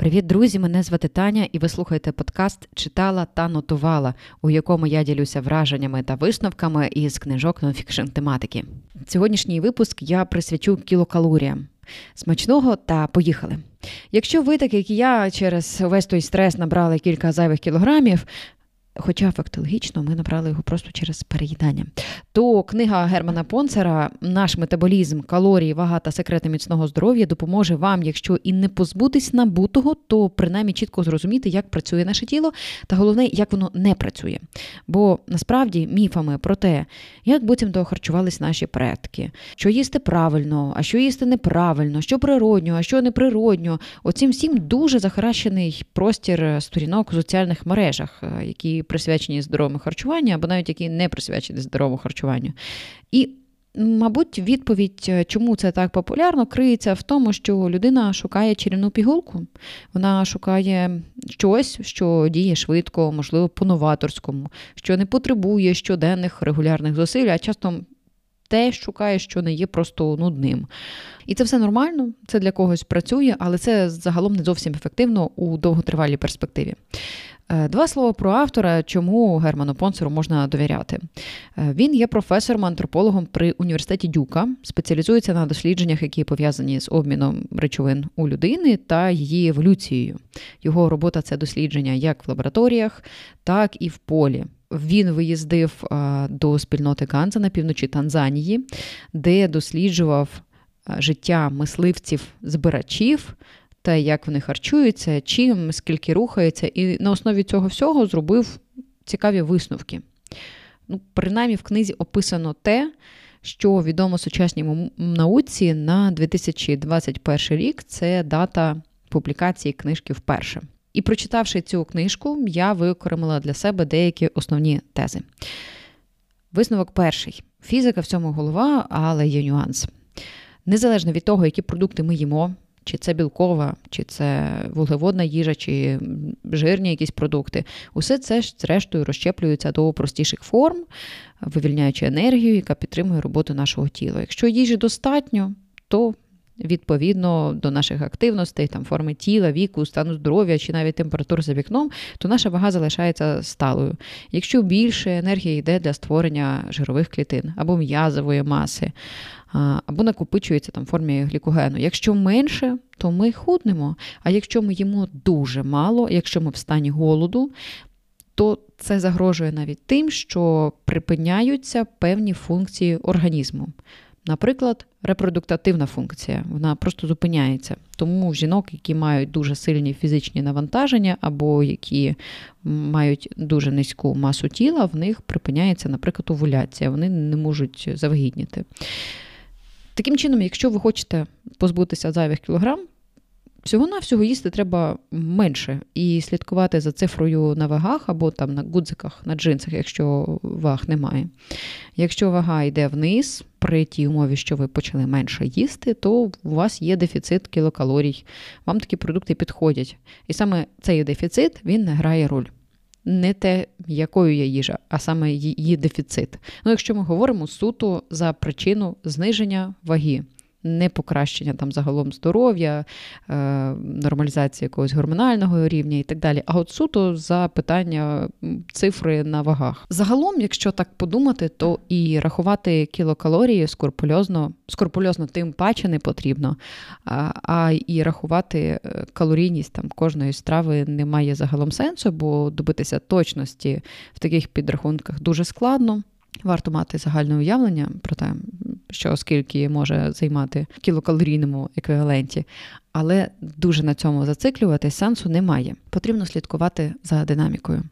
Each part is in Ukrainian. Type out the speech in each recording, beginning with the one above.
Привіт, друзі! Мене звати Таня, і ви слухаєте подкаст Читала та нотувала, у якому я ділюся враженнями та висновками із книжок нонфікшн тематики. Сьогоднішній випуск я присвячу кілокалоріям. Смачного та поїхали. Якщо ви, так як я, через весь той стрес набрали кілька зайвих кілограмів, хоча фактологічно ми набрали його просто через переїдання. То книга Германа Понцера Наш метаболізм, калорії, вага та секрети міцного здоров'я допоможе вам, якщо і не позбутись набутого, то принаймні чітко зрозуміти, як працює наше тіло, та головне, як воно не працює. Бо насправді міфами про те, як буцімто харчувались наші предки, що їсти правильно, а що їсти неправильно, що природньо, а що неприродньо. Оцім всім дуже захаращений простір сторінок у соціальних мережах, е, які присвячені здоровому харчуванню, або навіть які не присвячені здоровому харчуванню. І Мабуть, відповідь, е, чому це так популярно, криється в тому, що людина шукає чарівну пігулку. Вона шукає щось, що діє швидко, можливо, по-новаторському, що не потребує щоденних регулярних зусиль, а часто те шукає, що не є просто нудним. І це все нормально, це для когось працює, але це загалом не зовсім ефективно у довготривалій перспективі. Е, два слова про автора, чому Герману Понсеру можна довіряти. Е, він є професором-антропологом при університеті Дюка, спеціалізується на дослідженнях, які пов'язані з обміном речовин у людини та її еволюцією. Його робота це дослідження як в лабораторіях, так і в полі. Він виїздив е, до спільноти Ганза на півночі Танзанії, де досліджував життя мисливців-збирачів те, як вони харчуються, чим, скільки рухаються, і на основі цього всього зробив цікаві висновки. Ну, Принаймні в книзі описано те, що відомо сучасній науці на 2021 рік це дата публікації книжки вперше. І прочитавши цю книжку, я викоримила для себе деякі основні тези. Висновок перший. Фізика в цьому голова, але є нюанс. Незалежно від того, які продукти ми їмо, чи це білкова, чи це вуглеводна їжа, чи жирні якісь продукти. Усе це ж, зрештою розщеплюється до простіших форм, вивільняючи енергію, яка підтримує роботу нашого тіла. Якщо їжі достатньо, то Відповідно до наших активностей, там форми тіла, віку, стану здоров'я чи навіть температур за вікном, то наша вага залишається сталою. Якщо більше енергії йде для створення жирових клітин або м'язової маси, або накопичується там в формі глікогену. Якщо менше, то ми худнемо. А якщо ми їмо дуже мало, якщо ми в стані голоду, то це загрожує навіть тим, що припиняються певні функції організму. Наприклад, репродуктативна функція, вона просто зупиняється. Тому жінок, які мають дуже сильні фізичні навантаження, або які мають дуже низьку масу тіла, в них припиняється, наприклад, овуляція, вони не можуть завгідніти. Таким чином, якщо ви хочете позбутися зайвих кілограм, всього-навсього їсти треба менше і слідкувати за цифрою на вагах або там на гудзиках, на джинсах, якщо ваг немає. Якщо вага йде вниз, при тій умові, що ви почали менше їсти, то у вас є дефіцит кілокалорій. Вам такі продукти підходять. І саме цей дефіцит він грає роль не те, якою є їжа, а саме її дефіцит. Ну, якщо ми говоримо суто за причину зниження ваги не покращення там загалом здоров'я, е, нормалізація якогось гормонального рівня і так далі. А от суто за питання цифри на вагах. Загалом, якщо так подумати, то і рахувати кілокалорії скорпульозно, скорпульозно тим паче не потрібно, а, а і рахувати е, калорійність там кожної страви немає загалом сенсу, бо добитися точності в таких підрахунках дуже складно. Варто мати загальне уявлення про те, що скільки може займати в кілокалорійному еквіваленті, але дуже на цьому зациклювати сенсу немає. Потрібно слідкувати за динамікою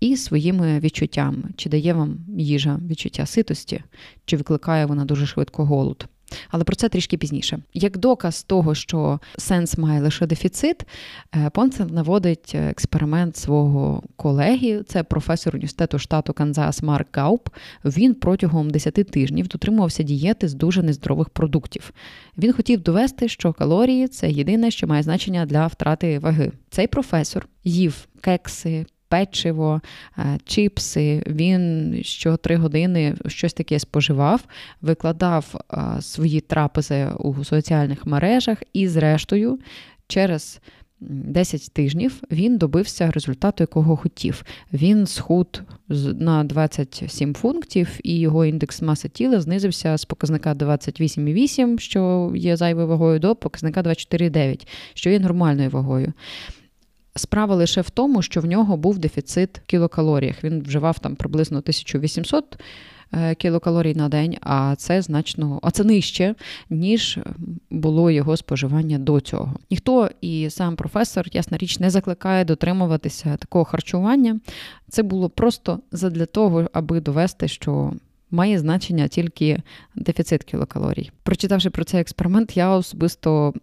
і своїми відчуттями, чи дає вам їжа відчуття ситості, чи викликає вона дуже швидко голод. Але про це трішки пізніше. Як доказ того, що сенс має лише дефіцит, е, Понсен наводить експеримент свого колеги, це професор університету штату Канзас Марк Гауп. Він протягом 10 тижнів дотримувався дієти з дуже нездорових продуктів. Він хотів довести, що калорії це єдине, що має значення для втрати ваги. Цей професор їв кекси, печиво, е, чіпси. Він що три години щось таке споживав, викладав е, свої трапези у соціальних мережах і, зрештою, через 10 тижнів він добився результату, якого хотів. Він схуд на 27 пунктів, і його індекс маси тіла знизився з показника 28,8, що є зайвою вагою, до показника 24,9, що є нормальною вагою. Справа лише в тому, що в нього був дефіцит в кілокалоріях. Він вживав там приблизно 1800 Е, кілокалорій на день, а це значно, а це нижче, ніж було його споживання до цього. Ніхто і сам професор, ясна річ, не закликає дотримуватися такого харчування. Це було просто задля того, аби довести, що має значення тільки дефіцит кілокалорій. Прочитавши про цей експеримент, я особисто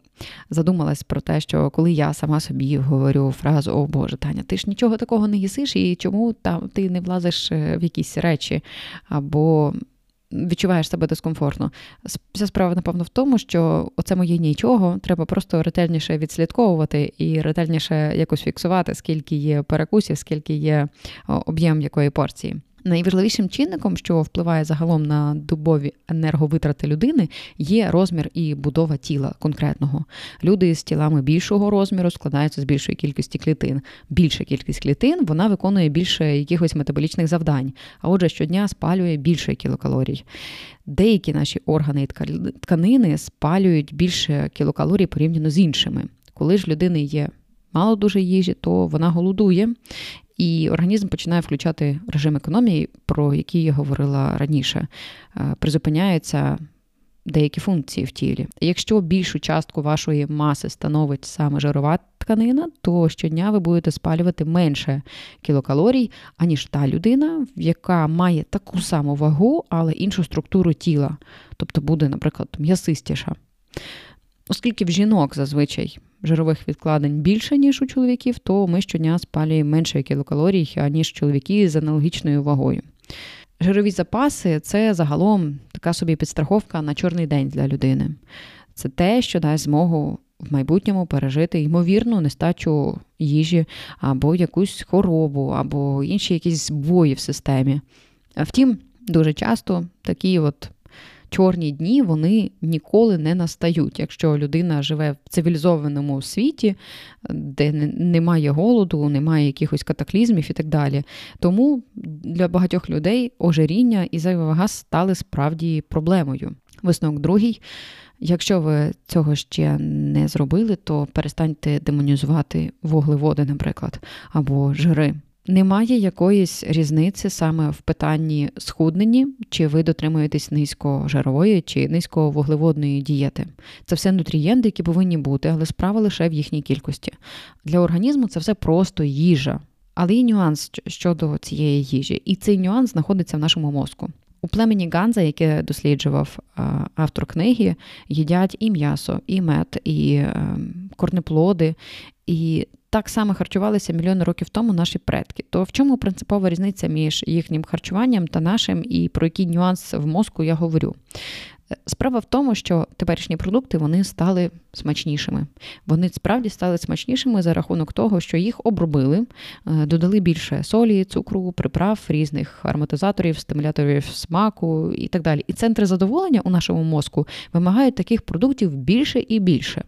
задумалась про те, що коли я сама собі говорю фразу О Боже, Таня, ти ж нічого такого не їсиш, і чому там ти не влазиш е, в якісь речі або. Відчуваєш себе дискомфортно. Вся справа, напевно, в тому, що оце моє нічого, треба просто ретельніше відслідковувати і ретельніше якось фіксувати, скільки є перекусів, скільки є об'єм якої порції. Найважливішим чинником, що впливає загалом на дубові енерговитрати людини, є розмір і будова тіла конкретного. Люди з тілами більшого розміру складаються з більшої кількості клітин. Більша кількість клітин вона виконує більше якихось метаболічних завдань, а отже, щодня спалює більше кілокалорій. Деякі наші органи і тканини спалюють більше кілокалорій порівняно з іншими. Коли ж людини є мало дуже їжі, то вона голодує, і організм починає включати режим економії, про який я говорила раніше. Е, призупиняються деякі функції в тілі. Якщо більшу частку вашої маси становить саме жирова тканина, то щодня ви будете спалювати менше кілокалорій, аніж та людина, яка має таку саму вагу, але іншу структуру тіла, тобто буде, наприклад, м'ясистіша. Оскільки в жінок зазвичай жирових відкладень більше, ніж у чоловіків, то ми щодня спалюємо менше кілокалорій, ніж чоловіки з аналогічною вагою. Жирові запаси це загалом така собі підстраховка на чорний день для людини. Це те, що дасть змогу в майбутньому пережити ймовірну нестачу їжі, або якусь хворобу, або інші якісь збої в системі. Втім, дуже часто такі от чорні дні вони ніколи не настають. Якщо людина живе в цивілізованому світі, де немає голоду, немає якихось катаклізмів і так далі. Тому для багатьох людей ожиріння і зайва вага стали справді проблемою. Висновок другий. Якщо ви цього ще не зробили, то перестаньте демонізувати вуглеводи, наприклад, або жири. Немає якоїсь різниці саме в питанні схуднені, чи ви дотримуєтесь низькожирової чи низьковуглеводної дієти. Це все нутрієнти, які повинні бути, але справа лише в їхній кількості. Для організму це все просто їжа. Але є нюанс щодо цієї їжі, і цей нюанс знаходиться в нашому мозку. У племені Ганза, яке досліджував автор книги, їдять і м'ясо, і мед, і ем, корнеплоди. І так само харчувалися мільйони років тому наші предки. То в чому принципова різниця між їхнім харчуванням та нашим, і про який нюанс в мозку я говорю? Справа в тому, що теперішні продукти вони стали смачнішими. Вони справді стали смачнішими за рахунок того, що їх обробили, е, додали більше солі, цукру, приправ, різних ароматизаторів, стимуляторів смаку і так далі. І центри задоволення у нашому мозку вимагають таких продуктів більше і більше.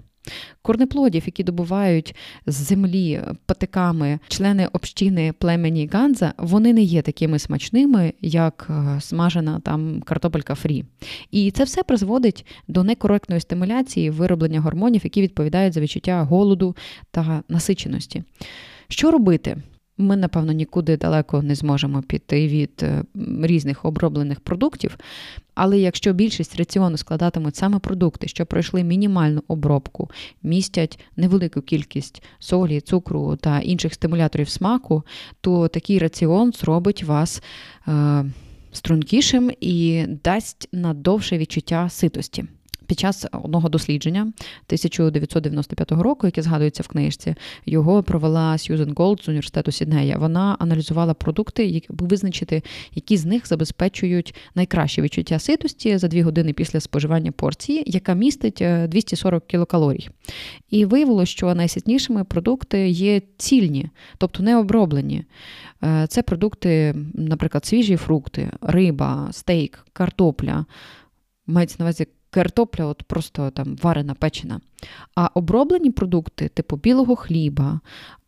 Корнеплодів, які добувають з землі патиками члени общини племені Ганза, вони не є такими смачними, як е, смажена там картопелька фрі. І це все призводить до некоректної стимуляції вироблення гормонів, які відповідають за відчуття голоду та насиченості. Що робити? Ми, напевно, нікуди далеко не зможемо піти від е, різних оброблених продуктів. Але якщо більшість раціону складатимуть саме продукти, що пройшли мінімальну обробку, містять невелику кількість солі, цукру та інших стимуляторів смаку, то такий раціон зробить вас е, стрункішим і дасть надовше відчуття ситості. Під час одного дослідження 1995 року, яке згадується в книжці, його провела Сьюзен Голд з університету Сіднея. Вона аналізувала продукти, аби визначити, які з них забезпечують найкраще відчуття ситості за дві години після споживання порції, яка містить 240 е, кілокалорій. І виявилося, що найситнішими продукти є цільні, тобто не оброблені. Е, це продукти, наприклад, свіжі фрукти, риба, стейк, картопля. Мається на увазі картопля от просто там варена печена. А оброблені продукти, типу білого хліба,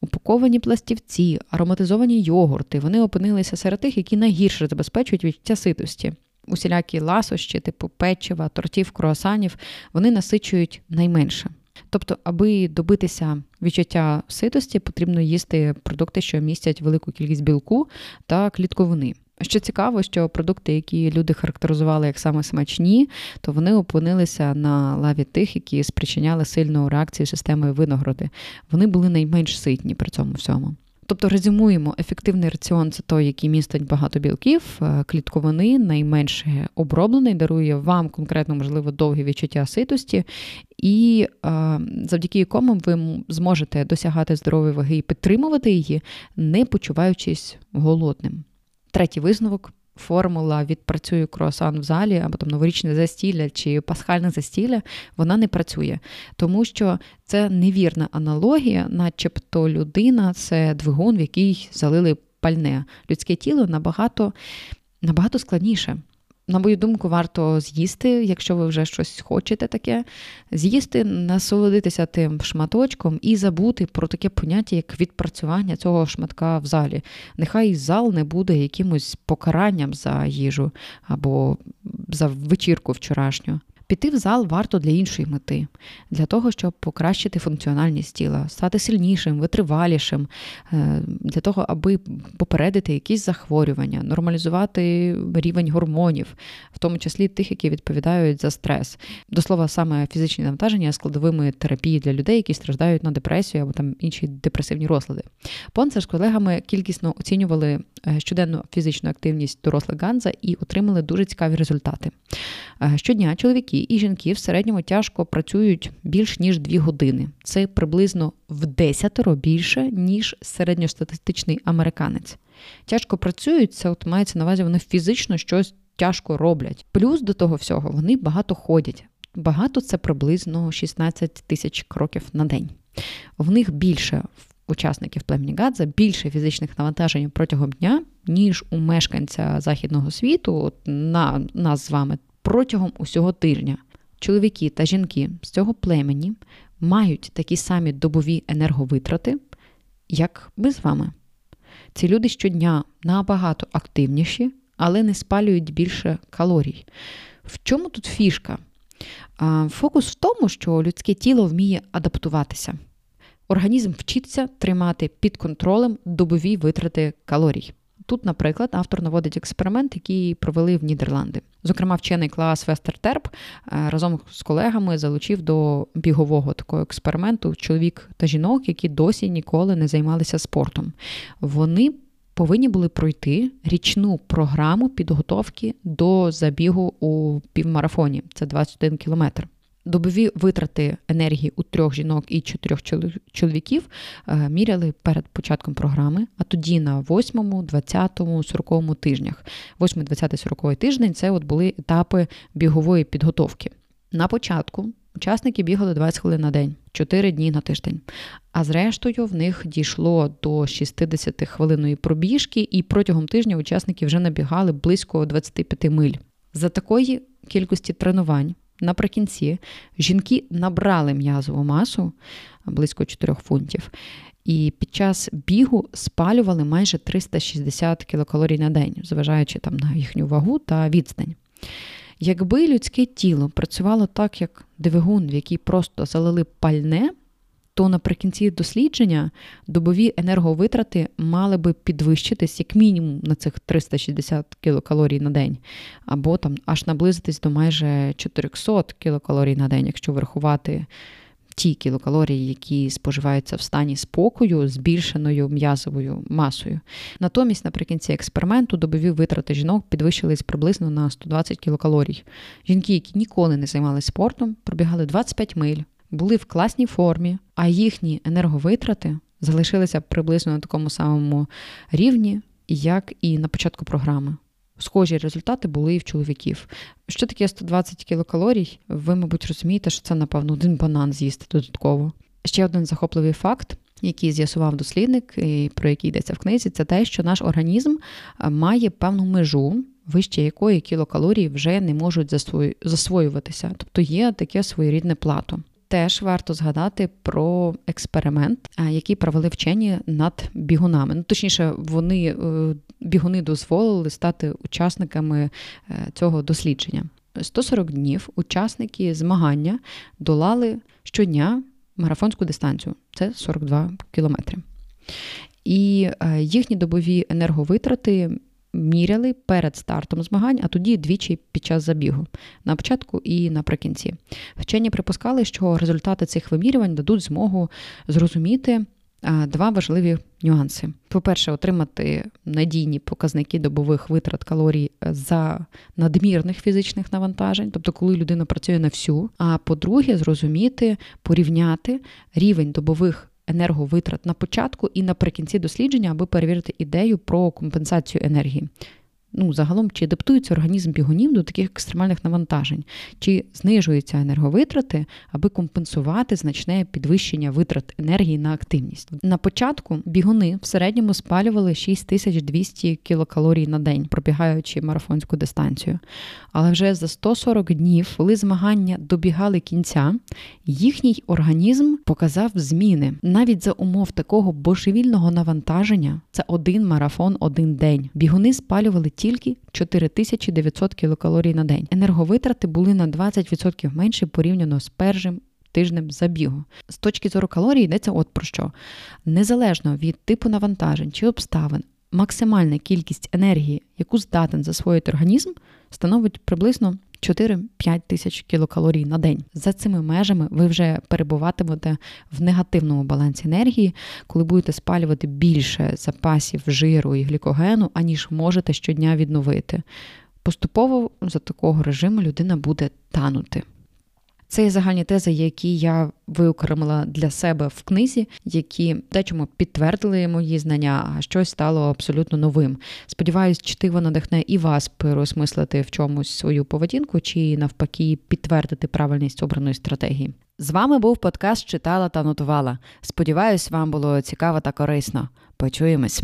упаковані пластівці, ароматизовані йогурти, вони опинилися серед тих, які найгірше забезпечують відчуття ситості. Усілякі ласощі, типу печива, тортів, круасанів, вони насичують найменше. Тобто, аби добитися відчуття ситості, потрібно їсти продукти, що містять велику кількість білку та клітковини. Що цікаво, що продукти, які люди характеризували як саме смачні, то вони опинилися на лаві тих, які спричиняли сильну реакцію системи виногради. Вони були найменш ситні при цьому всьому. Тобто резюмуємо, ефективний раціон це той, який містить багато білків, е, клітковини, найменше оброблений, дарує вам конкретно, можливо, довге відчуття ситості, і е, завдяки якому ви зможете досягати здорової ваги і підтримувати її, не почуваючись голодним. Третій висновок. Формула відпрацюю круасан в залі або там новорічне застілля чи пасхальне застілля, вона не працює, тому що це невірна аналогія, начебто людина це двигун, в який залили пальне. Людське тіло набагато, набагато складніше на мою думку, варто з'їсти, якщо ви вже щось хочете таке, з'їсти, насолодитися тим шматочком і забути про таке поняття, як відпрацювання цього шматка в залі. Нехай зал не буде якимось покаранням за їжу або за вечірку вчорашню. Піти в зал варто для іншої мети, для того, щоб покращити функціональність тіла, стати сильнішим, витривалішим, е, для того, аби попередити якісь захворювання, нормалізувати рівень гормонів, в тому числі тих, які відповідають за стрес. До слова, саме фізичні навантаження складовими терапії для людей, які страждають на депресію або там інші депресивні розлади. Понце з колегами кількісно оцінювали е, щоденну фізичну активність дорослих Ганза і отримали дуже цікаві результати. Е, щодня чоловіки чоловіки і жінки в середньому тяжко працюють більш ніж 2 години. Це приблизно в десятеро більше, ніж середньостатистичний американець. Тяжко працюють, це от мається на увазі, вони фізично щось тяжко роблять. Плюс до того всього вони багато ходять. Багато це приблизно 16 тисяч кроків на день. В них більше учасників племені Гадза, більше фізичних навантажень протягом дня, ніж у мешканця західного світу, от на нас з вами протягом усього тижня. Чоловіки та жінки з цього племені мають такі самі добові енерговитрати, як ми з вами. Ці люди щодня набагато активніші, але не спалюють більше калорій. В чому тут фішка? Фокус в тому, що людське тіло вміє адаптуватися. Організм вчиться тримати під контролем добові витрати калорій. Тут, наприклад, автор наводить експеримент, який провели в Нідерланди. Зокрема, вчений клас Вестертерп разом з колегами залучив до бігового такого експерименту чоловік та жінок, які досі ніколи не займалися спортом. Вони повинні були пройти річну програму підготовки до забігу у півмарафоні. Це 21 кілометр добові витрати енергії у трьох жінок і чотирьох чоловіків е, міряли перед початком програми, а тоді на 8, 20, 40 тижнях. 8, 20, 40 тиждень це от були етапи бігової підготовки. На початку учасники бігали 20 хвилин на день, 4 дні на тиждень. А зрештою, в них дійшло до 60 хвилинної пробіжки, і протягом тижня учасники вже набігали близько 25 миль. За такої кількості тренувань Наприкінці жінки набрали м'язову масу близько 4 фунтів, і під час бігу спалювали майже 360 кілокалорій на день, зважаючи там на їхню вагу та відстань. Якби людське тіло працювало так, як двигун, в який просто залили пальне, то наприкінці дослідження добові енерговитрати мали би підвищитись як мінімум на цих 360 кілокалорій на день, або там аж наблизитись до майже 400 кілокалорій на день, якщо врахувати ті кілокалорії, які споживаються в стані спокою, збільшеною м'язовою масою. Натомість, наприкінці експерименту, добові витрати жінок підвищились приблизно на 120 кілокалорій. Жінки, які ніколи не займалися спортом, пробігали 25 миль були в класній формі, а їхні енерговитрати залишилися приблизно на такому самому рівні, як і на початку програми. Схожі результати були і в чоловіків. Що таке 120 кілокалорій? Ви, мабуть, розумієте, що це, напевно, один банан з'їсти додатково. Ще один захопливий факт, який з'ясував дослідник, і про який йдеться в книзі, це те, що наш організм має певну межу вище якої кілокалорії вже не можуть засвоюватися. Тобто є таке своєрідне плато. Теж варто згадати про експеримент, який провели вчені над бігунами. Ну, точніше, вони е, бігуни дозволили стати учасниками е, цього дослідження. 140 днів учасники змагання долали щодня марафонську дистанцію. Це 42 кілометри. І е, їхні добові енерговитрати міряли перед стартом змагань, а тоді двічі під час забігу на початку і наприкінці. Вчені припускали, що результати цих вимірювань дадуть змогу зрозуміти. Два важливі нюанси. По-перше, отримати надійні показники добових витрат калорій за надмірних фізичних навантажень, тобто коли людина працює на всю. А по-друге, зрозуміти, порівняти рівень добових енерговитрат на початку і наприкінці дослідження, аби перевірити ідею про компенсацію енергії ну, загалом, чи адаптується організм бігунів до таких екстремальних навантажень, чи знижуються енерговитрати, аби компенсувати значне підвищення витрат енергії на активність. На початку бігуни в середньому спалювали 6200 кілокалорій на день, пробігаючи марафонську дистанцію. Але вже за 140 днів, коли змагання добігали кінця, їхній організм показав зміни навіть за умов такого божевільного навантаження. Це один марафон, один день. Бігуни спалювали тільки 4900 кілокалорій на день. Енерговитрати були на 20% менше порівняно з першим. Тижнем забігу. З точки зору калорій йдеться от про що. Незалежно від типу навантажень чи обставин, максимальна кількість енергії, яку здатен засвоїти організм, становить приблизно 4-5 тисяч кілокалорій на день. За цими межами ви вже перебуватимете в негативному балансі енергії, коли будете спалювати більше запасів жиру і глікогену, аніж можете щодня відновити. Поступово за такого режиму людина буде танути. Це є загальні тези, які я виокремила для себе в книзі, які дечому підтвердили мої знання, а щось стало абсолютно новим. Сподіваюсь, чтиво надихне і вас переосмислити в чомусь свою поведінку, чи навпаки підтвердити правильність обраної стратегії. З вами був подкаст Читала та нотувала. Сподіваюсь, вам було цікаво та корисно. Почуємось.